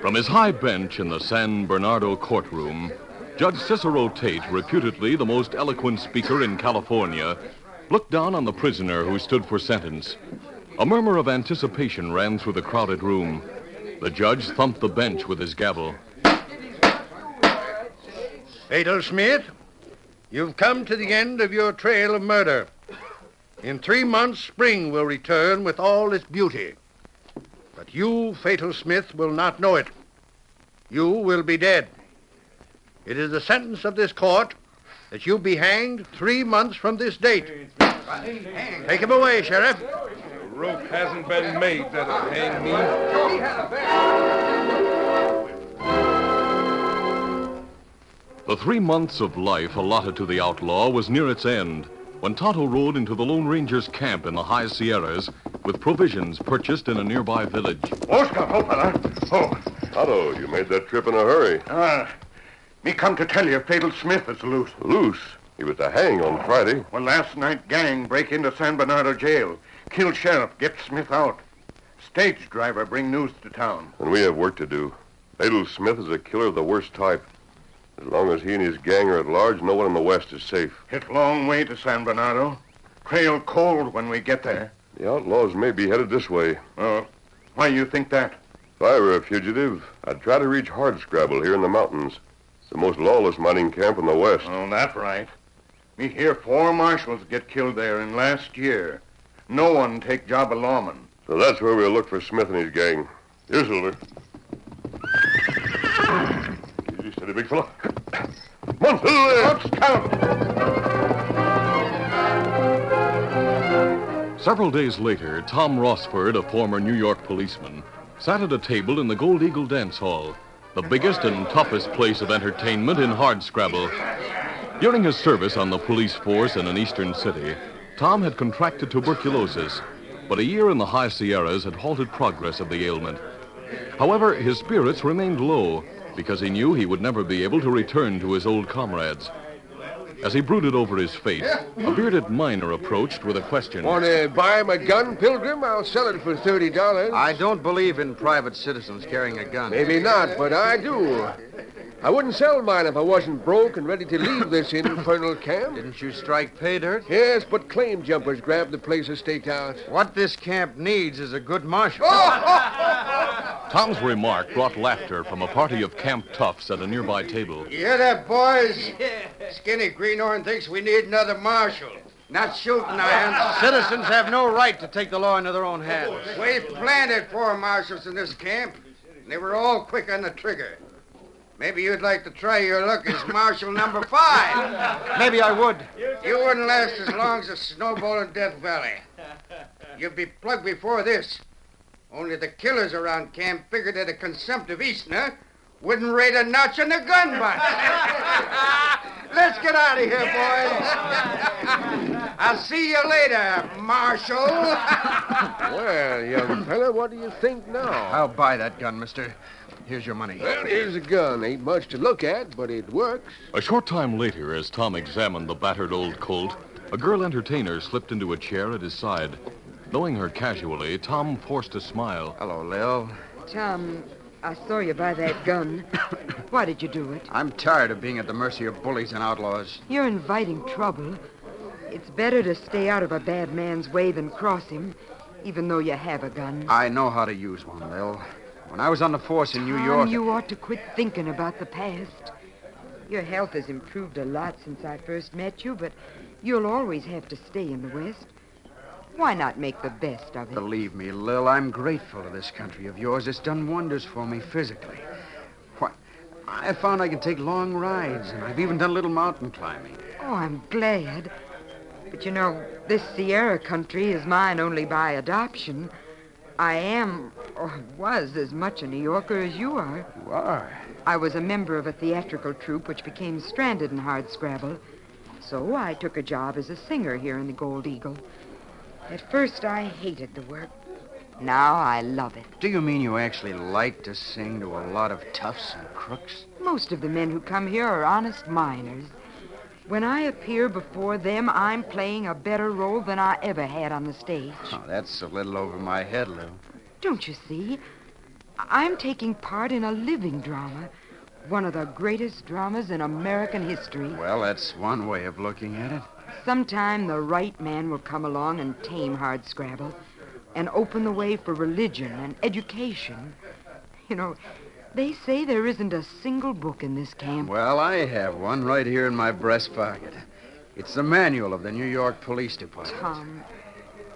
From his high bench in the San Bernardo courtroom, Judge Cicero Tate, reputedly the most eloquent speaker in California, looked down on the prisoner who stood for sentence. A murmur of anticipation ran through the crowded room. The judge thumped the bench with his gavel. Fatal Smith, you've come to the end of your trail of murder. In three months, spring will return with all its beauty. But you, Fatal Smith, will not know it. You will be dead. It is the sentence of this court that you be hanged three months from this date. Take him away, Sheriff. The rope hasn't been made that'll hang me. The three months of life allotted to the outlaw was near its end when Tonto rode into the Lone Ranger's camp in the high Sierras with provisions purchased in a nearby village. Oscar, oh, fella. Oh, Otto, you made that trip in a hurry. ah, me come to tell you Fatal Smith is loose. Loose. He was to hang on Friday. Well, last night gang break into San Bernardo jail. Kill sheriff, get Smith out. Stage driver bring news to town. And we have work to do. Fatal Smith is a killer of the worst type. As long as he and his gang are at large, no one in the West is safe. Hit long way to San Bernardo. Trail cold when we get there. The outlaws may be headed this way. Oh, why do you think that? If I were a fugitive, I'd try to reach Hardscrabble here in the mountains. It's the most lawless mining camp in the West. Oh, that's right. Me hear four marshals get killed there in last year. No one take job of lawman. So that's where we'll look for Smith and his gang. Here, Silver. Steady, big on, Silver! Let's count. Several days later, Tom Rossford, a former New York policeman, sat at a table in the Gold Eagle Dance Hall. the biggest and toughest place of entertainment in Hardscrabble. During his service on the police force in an eastern city, Tom had contracted tuberculosis, but a year in the high Sierras had halted progress of the ailment. However, his spirits remained low because he knew he would never be able to return to his old comrades. As he brooded over his fate, a bearded miner approached with a question. Want to buy him a gun, Pilgrim? I'll sell it for $30. I don't believe in private citizens carrying a gun. Maybe not, but I do. I wouldn't sell mine if I wasn't broke and ready to leave this infernal camp. Didn't you strike pay dirt? Yes, but claim jumpers grabbed the place of stakeout. What this camp needs is a good marshal. Oh! Tom's remark brought laughter from a party of camp toughs at a nearby table. You hear that, boys? Skinny Greenhorn thinks we need another marshal. Not shooting I irons. Citizens have no right to take the law into their own hands. We've planted four marshals in this camp, and they were all quick on the trigger. Maybe you'd like to try your luck as marshal number five. Maybe I would. You wouldn't last as long as a snowball in Death Valley. You'd be plugged before this. Only the killers around camp figured that a consumptive Easterner wouldn't rate a notch in the gun butt. Let's get out of here, boys. I'll see you later, Marshal. Well, young fella, what do you think now? I'll buy that gun, mister. Here's your money. Well, here's a gun. Ain't much to look at, but it works. A short time later, as Tom examined the battered old Colt, a girl entertainer slipped into a chair at his side. Knowing her casually, Tom forced a smile. Hello, Lil. Tom, I saw you buy that gun. Why did you do it? I'm tired of being at the mercy of bullies and outlaws. You're inviting trouble. It's better to stay out of a bad man's way than cross him, even though you have a gun. I know how to use one, Lil. When I was on the force in New Tom, York. you ought to quit thinking about the past. Your health has improved a lot since I first met you, but you'll always have to stay in the West. Why not make the best of it? Believe me, Lil, I'm grateful to this country of yours. It's done wonders for me physically. Why, I found I can take long rides, and I've even done a little mountain climbing. Oh, I'm glad. But you know, this Sierra country is mine only by adoption. I am, or was, as much a New Yorker as you are. You are? I was a member of a theatrical troupe which became stranded in Hardscrabble. So I took a job as a singer here in the Gold Eagle. At first, I hated the work. Now I love it. Do you mean you actually like to sing to a lot of toughs and crooks? Most of the men who come here are honest miners. When I appear before them, I'm playing a better role than I ever had on the stage. Oh, that's a little over my head, Lou. Don't you see? I'm taking part in a living drama, one of the greatest dramas in American history. Well, that's one way of looking at it. Sometime the right man will come along and tame Hardscrabble and open the way for religion and education. You know, they say there isn't a single book in this camp. Well, I have one right here in my breast pocket. It's the manual of the New York Police Department. Tom,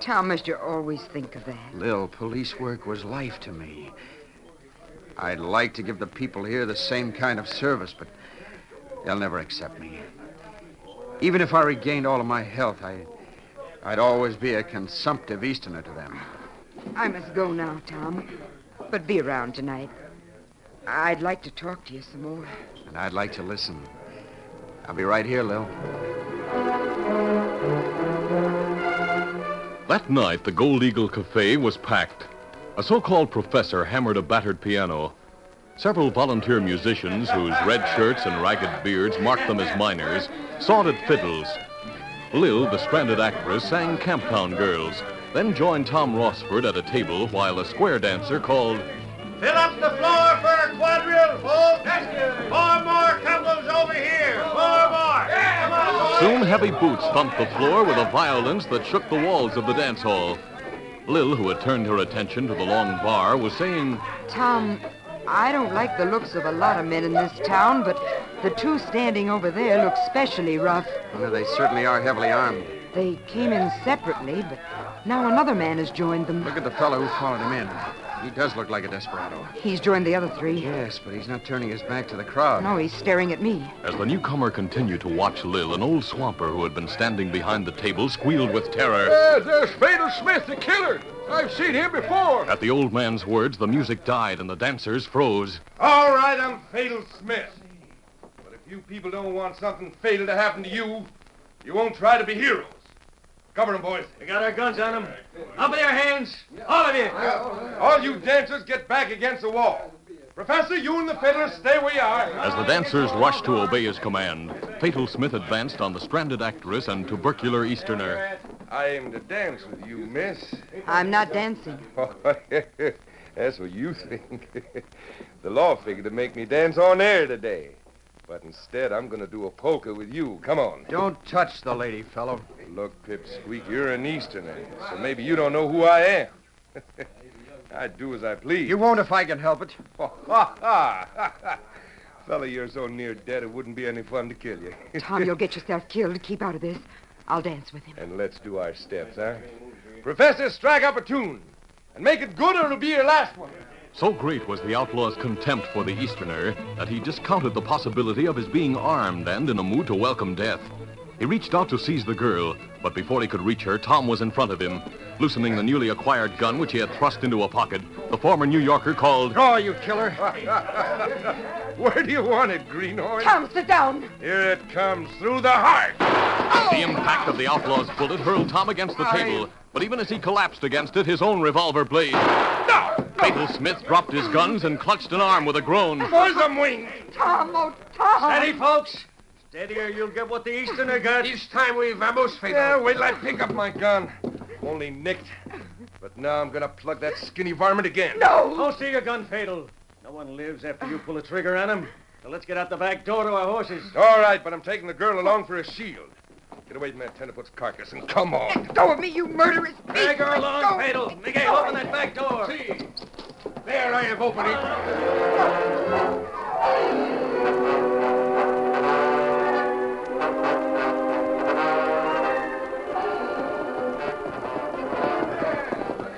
Tom, must you always think of that? Lil, police work was life to me. I'd like to give the people here the same kind of service, but they'll never accept me. Even if I regained all of my health, I, I'd always be a consumptive Easterner to them. I must go now, Tom. But be around tonight. I'd like to talk to you some more. And I'd like to listen. I'll be right here, Lil. That night, the Gold Eagle Cafe was packed. A so called professor hammered a battered piano. Several volunteer musicians, whose red shirts and ragged beards marked them as miners, sawed at fiddles. Lil, the stranded actress, sang Camptown Girls, then joined Tom Rossford at a table while a square dancer called Fill up the floor for a quadrille, folks. Four more couples over here. Four more. Come on. Soon heavy boots thumped the floor with a violence that shook the walls of the dance hall. Lil, who had turned her attention to the long bar, was saying, Tom, I don't like the looks of a lot of men in this town, but the two standing over there look specially rough. Well, they certainly are heavily armed. They came in separately, but now another man has joined them. Look at the fellow who followed him in. He does look like a desperado. He's joined the other three. Yes, but he's not turning his back to the crowd. No, he's staring at me. As the newcomer continued to watch Lil, an old swamper who had been standing behind the table squealed with terror. Yes, there's Fatal Smith, the killer. I've seen him before. At the old man's words, the music died and the dancers froze. All right, I'm Fatal Smith. But if you people don't want something fatal to happen to you, you won't try to be heroes. Cover 'em, boys. We got our guns on them. Up with your hands. All of you. All you dancers get back against the wall. Professor, you and the fiddler stay where you are. As the dancers rushed to obey his command, Fatal Smith advanced on the stranded actress and tubercular Easterner. I am to dance with you, miss. I'm not dancing. Oh, that's what you think. the law figured to make me dance on air today. But instead, I'm going to do a polka with you. Come on. Don't touch the lady, fellow. Look, Pip Squeak, you're an Easterner, so maybe you don't know who I am. I do as I please. You won't if I can help it. Fella, you're so near dead it wouldn't be any fun to kill you. Tom, you'll get yourself killed. To keep out of this. I'll dance with him. And let's do our steps, huh? Professor, strike up a tune. And make it good or it'll be your last one. So great was the outlaw's contempt for the Easterner that he discounted the possibility of his being armed and in a mood to welcome death. He reached out to seize the girl, but before he could reach her, Tom was in front of him. Loosening the newly acquired gun which he had thrust into a pocket, the former New Yorker called, Draw, you killer. Where do you want it, Greenhorn? Tom, sit down. Here it comes, through the heart. The impact of the outlaw's bullet hurled Tom against the table, but even as he collapsed against it, his own revolver blazed. No! Fatal Smith dropped his guns and clutched an arm with a groan. Bosom wing! Tom, oh, Tom. Steady, folks. Steadier, you'll get what the Easterner got. Each time we vamos, Fatal. Yeah, wait till I pick up my gun. Only nicked. But now I'm gonna plug that skinny varmint again. No. Don't see your gun, Fatal. No one lives after you pull a trigger on him. So let's get out the back door to our horses. All right, but I'm taking the girl along for a shield. Get away from that tenderfoot's carcass and come on. Let go of me, you murderous beast. Drag her Let along, go. Fatal. Miguel, open that back door. See, there I have opened it.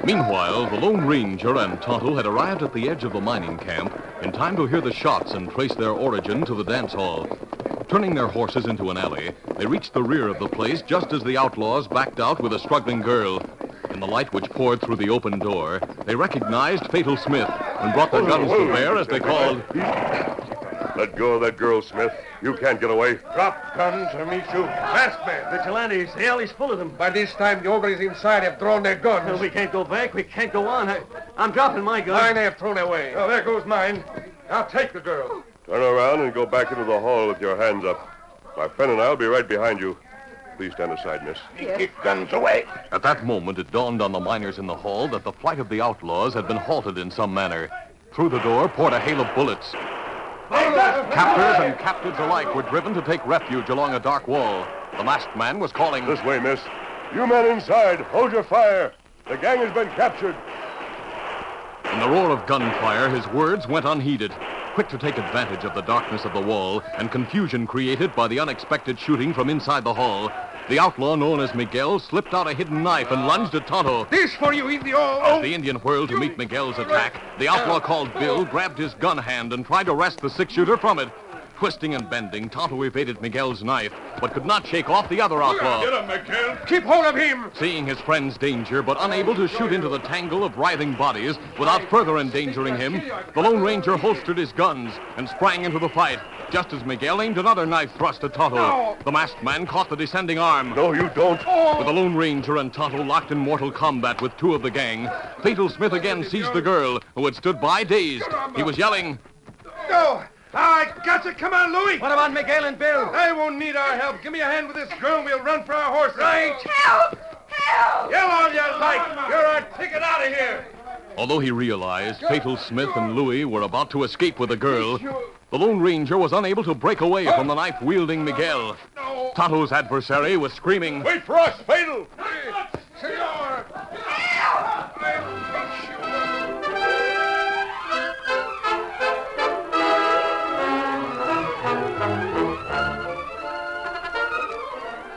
Meanwhile, the Lone Ranger and Tonto had arrived at the edge of the mining camp in time to hear the shots and trace their origin to the dance hall. Turning their horses into an alley, they reached the rear of the place just as the outlaws backed out with a struggling girl. In the light which poured through the open door, they recognized Fatal Smith and brought their guns to bear as they called, Let go of that girl, Smith. You can't get away. Drop guns or meet shoot. Fast man. Vigilantes, the alley's full of them. By this time, the ogres inside have drawn their guns. Well, we can't go back. We can't go on. I, I'm dropping my gun. Mine they have thrown away. Oh, there goes mine. Now take the girl. Turn around and go back into the hall with your hands up. My friend and I'll be right behind you. Please stand aside, miss. Keep guns away. At that moment, it dawned on the miners in the hall that the flight of the outlaws had been halted in some manner. Through the door poured a hail of bullets. Captors and captives alike were driven to take refuge along a dark wall. The masked man was calling, This way, miss. You men inside, hold your fire. The gang has been captured. In the roar of gunfire, his words went unheeded. Quick to take advantage of the darkness of the wall and confusion created by the unexpected shooting from inside the hall, the outlaw known as Miguel slipped out a hidden knife and lunged at Tonto. This for you, Indio. As the Indian whirled to meet Miguel's attack, the outlaw called Bill oh. grabbed his gun hand and tried to wrest the six-shooter from it. Twisting and bending, Tonto evaded Miguel's knife, but could not shake off the other outlaw. Get him, Miguel. Keep hold of him. Seeing his friend's danger, but unable to shoot into the tangle of writhing bodies without further endangering him, the Lone Ranger holstered his guns and sprang into the fight, just as Miguel aimed another knife thrust at Tonto. The masked man caught the descending arm. No, you don't. Oh. With the Lone Ranger and Tonto locked in mortal combat with two of the gang, Fatal Smith again seized the girl, who had stood by dazed. He was yelling, Go. I got you. Come on, Louis. What about Miguel and Bill? They won't need our help. Give me a hand with this girl and we'll run for our horses. Right. Help! Help! Yell all you like. You're our ticket out of here. Although he realized Fatal Smith and Louis were about to escape with the girl, the Lone Ranger was unable to break away from the knife-wielding Miguel. Tonto's adversary was screaming, Wait for us, Fatal. Senor.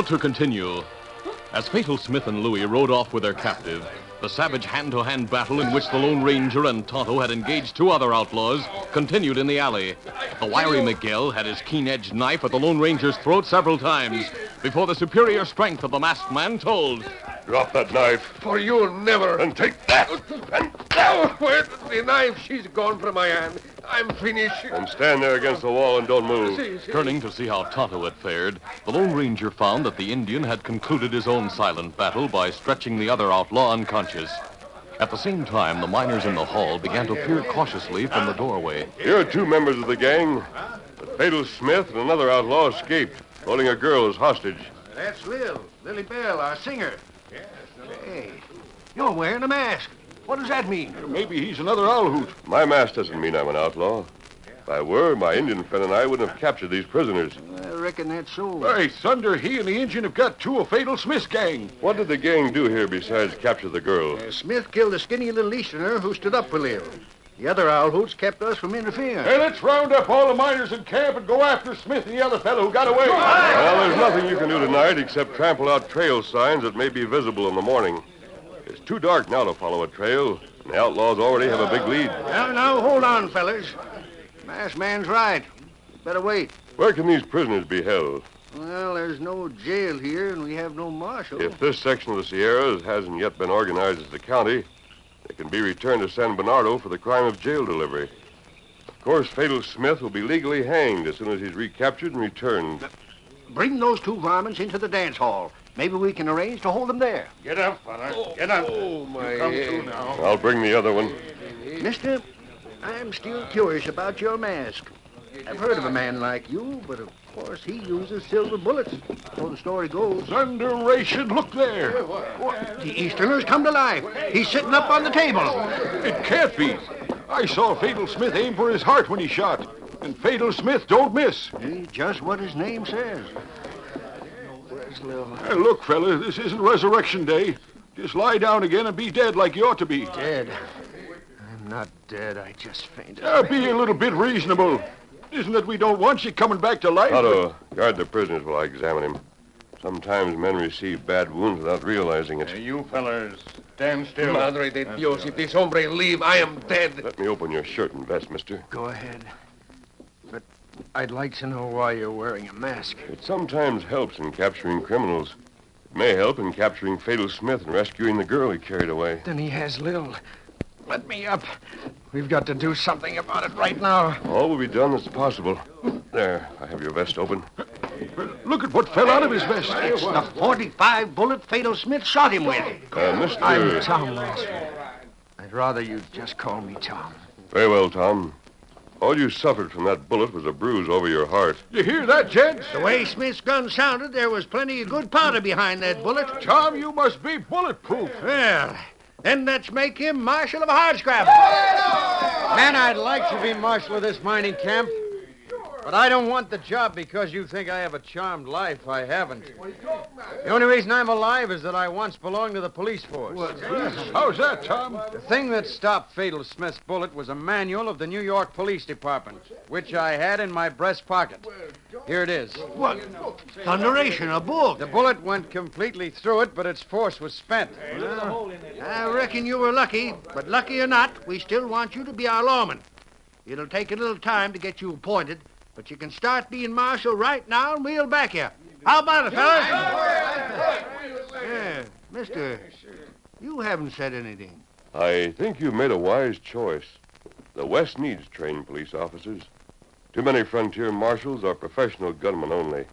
To continue. As Fatal Smith and Louis rode off with their captive, the savage hand-to-hand battle in which the Lone Ranger and Tonto had engaged two other outlaws continued in the alley. The wiry Miguel had his keen-edged knife at the Lone Ranger's throat several times before the superior strength of the masked man told. Drop that knife. For you'll never. And take that. And now, oh, where's the knife? She's gone from my hand. I'm finished. And stand there against the wall and don't move. See, see. Turning to see how Tonto had fared, the Lone Ranger found that the Indian had concluded his own silent battle by stretching the other outlaw unconscious. At the same time, the miners in the hall began to peer cautiously from the doorway. Here are two members of the gang. But Fatal Smith and another outlaw escaped, holding a girl as hostage. That's Lil, Lily Bell, our singer. Hey, you're wearing a mask. What does that mean? Maybe he's another owl hoot. My mask doesn't mean I'm an outlaw. If I were, my Indian friend and I wouldn't have captured these prisoners. I reckon that's so. Hey, Thunder, he and the Indian have got two of Fatal Smith's gang. What did the gang do here besides capture the girl? Uh, Smith killed a skinny little Easterner who stood up for Lil. The other owl hoots kept us from interfering. Hey, let's round up all the miners in camp and go after Smith and the other fellow who got away. Well, there's nothing you can do tonight except trample out trail signs that may be visible in the morning. It's too dark now to follow a trail, and the outlaws already have a big lead. Now, now, hold on, fellas. Masked man's right. Better wait. Where can these prisoners be held? Well, there's no jail here, and we have no marshal. If this section of the Sierras hasn't yet been organized as a county, they can be returned to San Bernardo for the crime of jail delivery. Of course, Fatal Smith will be legally hanged as soon as he's recaptured and returned. Bring those two varmints into the dance hall. Maybe we can arrange to hold them there. Get up, fella. Get up. Oh, my Come to now. I'll bring the other one. Mister, I'm still curious about your mask. I've heard of a man like you, but of course he uses silver bullets. So the story goes. Thunderation, look there. The Easterner's come to life. He's sitting up on the table. It can't be. I saw Fatal Smith aim for his heart when he shot. And Fatal Smith don't miss. Eh, Just what his name says. Hey, look, fella, this isn't Resurrection Day. Just lie down again and be dead like you ought to be. Dead. I'm not dead. I just fainted. Uh, be a little bit reasonable. Isn't it we don't want you coming back to life? Tonto, guard the prisoners while I examine him. Sometimes men receive bad wounds without realizing it. you fellas, stand still. Madre de Dios, if this hombre leave, I am dead. Let me open your shirt and vest, mister. Go ahead. But I'd like to know why you're wearing a mask. It sometimes helps in capturing criminals. It may help in capturing Fatal Smith and rescuing the girl he carried away. Then he has Lil. Let me up. We've got to do something about it right now. All will be done that's possible. There, I have your vest open. Look at what fell out of his vest. It's the 45 bullet Fatal Smith shot him with. Uh, Mister. I'm Tom Lansford. I'd rather you just call me Tom. Very well, Tom. All you suffered from that bullet was a bruise over your heart. You hear that, gents? The way Smith's gun sounded, there was plenty of good powder behind that bullet. Tom, you must be bulletproof. Well, then let's make him marshal of hardscrabble. Man, I'd like to be marshal of this mining camp. But I don't want the job because you think I have a charmed life. I haven't. The only reason I'm alive is that I once belonged to the police force. How's that, Tom? The thing that stopped Fatal Smith's bullet was a manual of the New York Police Department, which I had in my breast pocket. Here it is. What? Thunderation, a book. The bullet went completely through it, but its force was spent. I reckon you were lucky, but lucky or not, we still want you to be our lawman. It'll take a little time to get you appointed, but you can start being marshal right now, and we'll back you. How about it, fellas? Yeah, mister, you haven't said anything. I think you made a wise choice. The West needs trained police officers. Too many frontier marshals are professional gunmen only.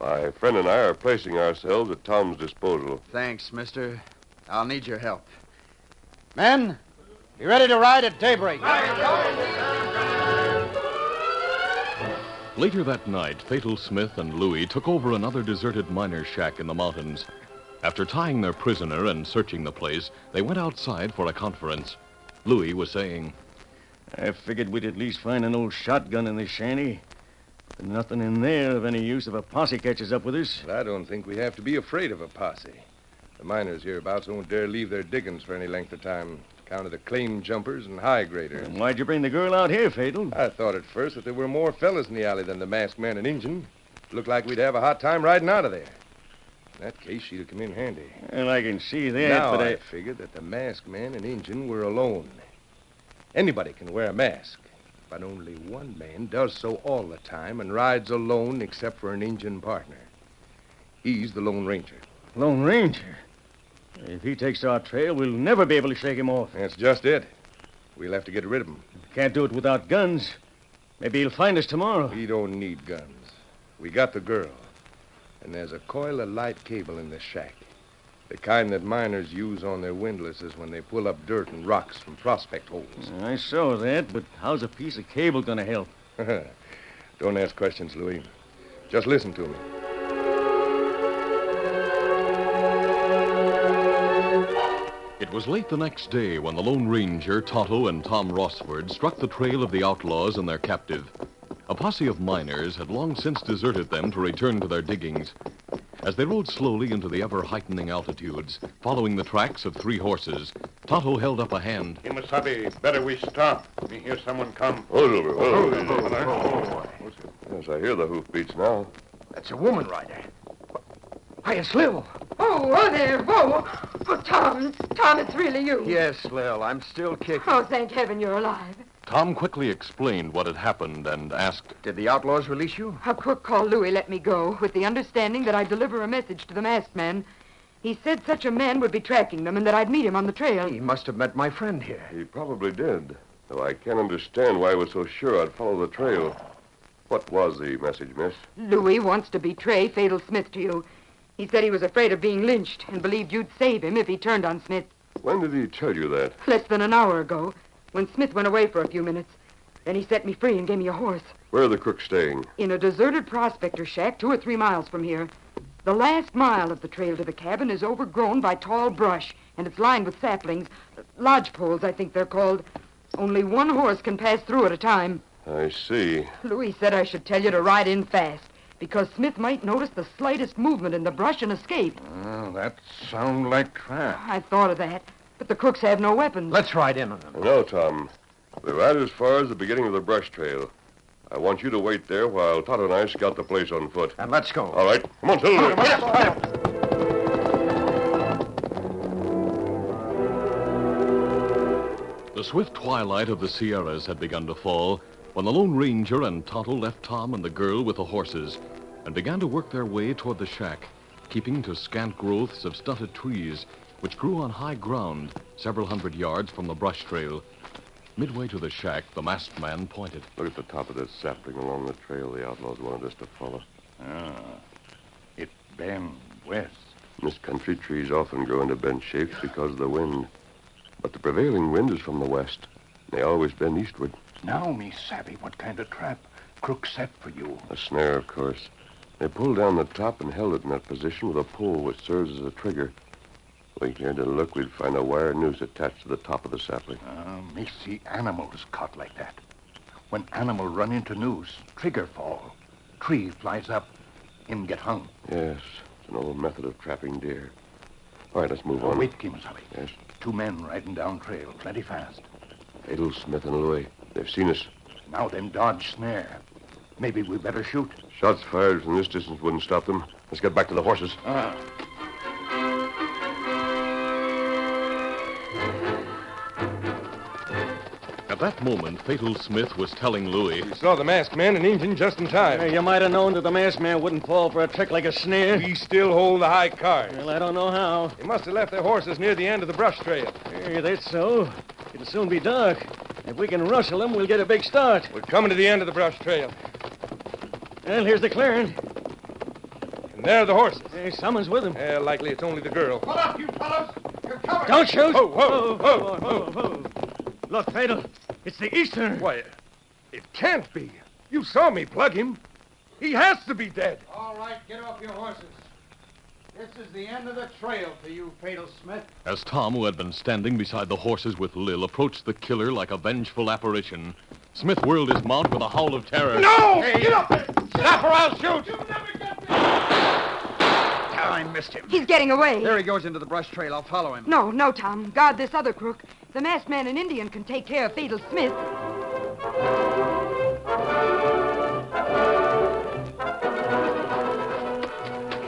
My friend and I are placing ourselves at Tom's disposal. Thanks, mister. I'll need your help. Men, be ready to ride at daybreak. Later that night, Fatal Smith and Louis took over another deserted miner's shack in the mountains. After tying their prisoner and searching the place, they went outside for a conference. Louis was saying, I figured we'd at least find an old shotgun in this shanty. But nothing in there of any use if a posse catches up with us. Well, I don't think we have to be afraid of a posse. The miners hereabouts won't dare leave their diggings for any length of time, account of the claim jumpers and high graders. Why'd you bring the girl out here, Fatal? I thought at first that there were more fellas in the alley than the masked man and Injun. Looked like we'd have a hot time riding out of there. In that case, she'd have come in handy. Well, I can see that, now but I I... figured that the masked man and Injun were alone. Anybody can wear a mask, but only one man does so all the time and rides alone except for an Injun partner. He's the Lone Ranger. Lone Ranger? If he takes our trail, we'll never be able to shake him off. That's just it. We'll have to get rid of him. Can't do it without guns. Maybe he'll find us tomorrow. We don't need guns. We got the girl. And there's a coil of light cable in the shack. The kind that miners use on their windlasses when they pull up dirt and rocks from prospect holes. I saw that, but how's a piece of cable going to help? don't ask questions, Louis. Just listen to me. It was late the next day when the Lone Ranger, Tonto, and Tom Rossford struck the trail of the outlaws and their captive. A posse of miners had long since deserted them to return to their diggings. As they rode slowly into the ever heightening altitudes, following the tracks of three horses, Tonto held up a hand. Kemosabe, better we stop. We hear someone come. Oh, oh, Yes, I hear the hoofbeats now. That's a woman rider. Hiya, Slill. Oh, oh there, whoa. Oh, Tom, Tom, it's really you. Yes, Lil, I'm still kicking. Oh, thank heaven you're alive. Tom quickly explained what had happened and asked, Did the outlaws release you? A crook called Louis let me go with the understanding that I'd deliver a message to the masked man. He said such a man would be tracking them and that I'd meet him on the trail. He must have met my friend here. He probably did. Though I can't understand why he was so sure I'd follow the trail. What was the message, miss? Louis wants to betray Fatal Smith to you. He said he was afraid of being lynched and believed you'd save him if he turned on Smith. When did he tell you that? Less than an hour ago, when Smith went away for a few minutes. Then he set me free and gave me a horse. Where are the crooks staying? In a deserted prospector shack two or three miles from here. The last mile of the trail to the cabin is overgrown by tall brush, and it's lined with saplings. Lodge poles, I think they're called. Only one horse can pass through at a time. I see. Louis said I should tell you to ride in fast, because Smith might notice the slightest movement in the brush and escape. Oh, that sounds like trap. I thought of that, but the crooks have no weapons. Let's ride in on them. No, Tom. We ride as far as the beginning of the brush trail. I want you to wait there while Tonto and I scout the place on foot. And let's go. All right. Come on, Silver. The swift twilight of the Sierras had begun to fall when the Lone Ranger and Tonto left Tom and the girl with the horses and began to work their way toward the shack, keeping to scant growths of stunted trees which grew on high ground several hundred yards from the brush trail. Midway to the shack, the masked man pointed. Look at the top of this sapling along the trail the outlaws wanted us to follow. Ah, it bend west. In this country, trees often grow into bent shapes because of the wind. But the prevailing wind is from the west. They always bend eastward. Now me savvy what kind of trap crook set for you. A snare, of course. They pulled down the top and held it in that position with a pole which serves as a trigger. We here to look, we'd find a wire noose attached to the top of the sapling. Uh, me see animals caught like that. When animal run into noose, trigger fall. Tree flies up, him get hung. Yes, it's an old method of trapping deer. All right, let's move Oh, on. wait, Kemosabe. Yes. Two men riding down trail, plenty fast. Fatal Smith and Louis. They've seen us. Now them dodge snare. Maybe we better shoot. Shots fired from this distance wouldn't stop them. Let's get back to the horses. Ah. At that moment, Fatal Smith was telling Louis. We saw the masked man and Injun just in time. you might have known that the masked man wouldn't fall for a trick like a snare. We still hold the high card. Well, I don't know how. They must have left their horses near the end of the brush trail. Hey, that's so. It'll soon be dark. If we can rustle them, we'll get a big start. We're coming to the end of the brush trail. Well, here's the clearing. And there are the horses. Hey, someone's with them. Uh, likely it's only the girl. Hold up, you fellows. You're covered. Don't shoot! Whoa, whoa, whoa, whoa, whoa. Look, Fatal. It's the Easterner. Why, it can't be. You saw me plug him. He has to be dead. All right, get off your horses. This is the end of the trail for you, Fatal Smith. As Tom, who had been standing beside the horses with Lil, approached the killer like a vengeful apparition, Smith whirled his mount with a howl of terror. No! Hey, Get up! Stop or I'll shoot! You'll never get me! I missed him. He's getting away. There he goes into the brush trail. I'll follow him. No, no, Tom. Guard this other crook. The masked man and Indian can take care of Fatal Smith.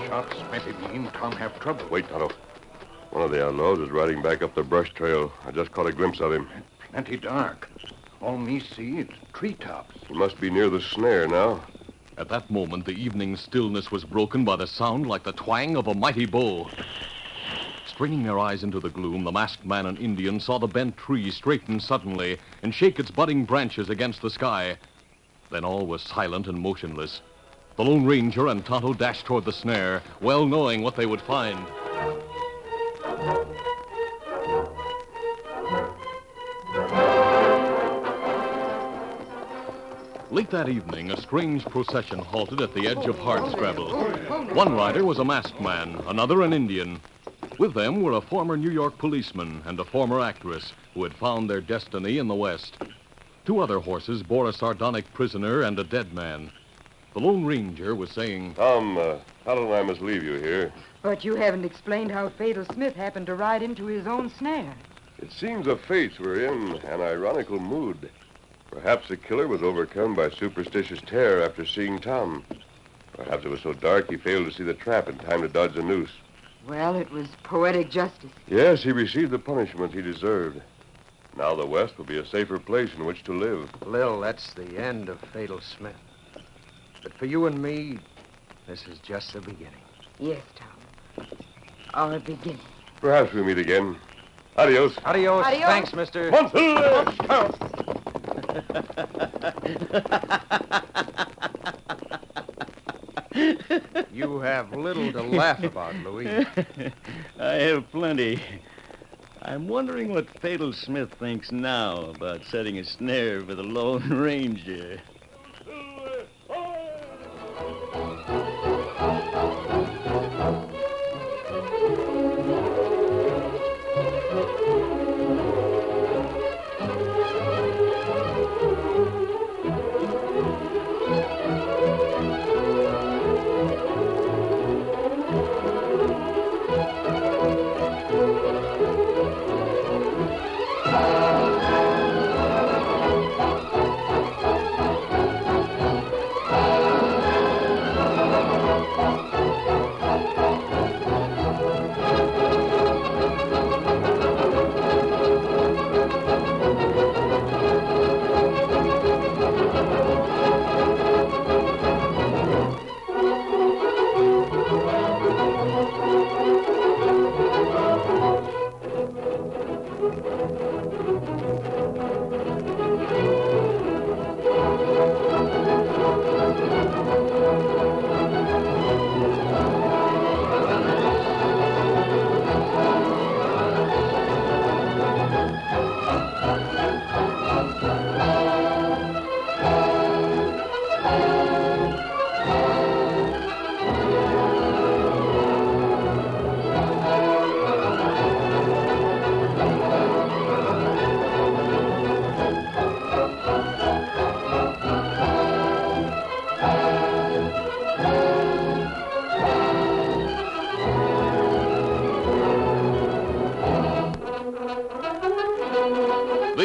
Shot Smithy mean Tom have trouble. Wait, Tonto. One of the outlaws is riding back up the brush trail. I just caught a glimpse of him. Plenty dark. All me see is treetops. He must be near the snare now. At that moment, the evening stillness was broken by the sound like the twang of a mighty bow. Straining their eyes into the gloom, the masked man and Indian saw the bent tree straighten suddenly and shake its budding branches against the sky. Then all was silent and motionless. The Lone Ranger and Tonto dashed toward the snare, well knowing what they would find. Late that evening, a strange procession halted at the edge of Hardscrabble. One rider was a masked man, another an Indian. With them were a former New York policeman and a former actress who had found their destiny in the West. Two other horses bore a sardonic prisoner and a dead man. The Lone Ranger was saying, Tom, uh, Tonto and I must leave you here. But you haven't explained how Fatal Smith happened to ride into his own snare. It seems the fates were in an ironical mood. Perhaps the killer was overcome by superstitious terror after seeing Tom. Perhaps it was so dark he failed to see the trap in time to dodge the noose. Well, it was poetic justice. Yes, he received the punishment he deserved. Now the West will be a safer place in which to live. Lil, that's the end of Fatal Smith. But for you and me, this is just the beginning. Yes, Tom. Our beginning. Perhaps we meet again. Adios. Adios. Adios. Thanks, mister. You have little to laugh about, Louis. I have plenty. I'm wondering what Fatal Smith thinks now about setting a snare for the Lone Ranger.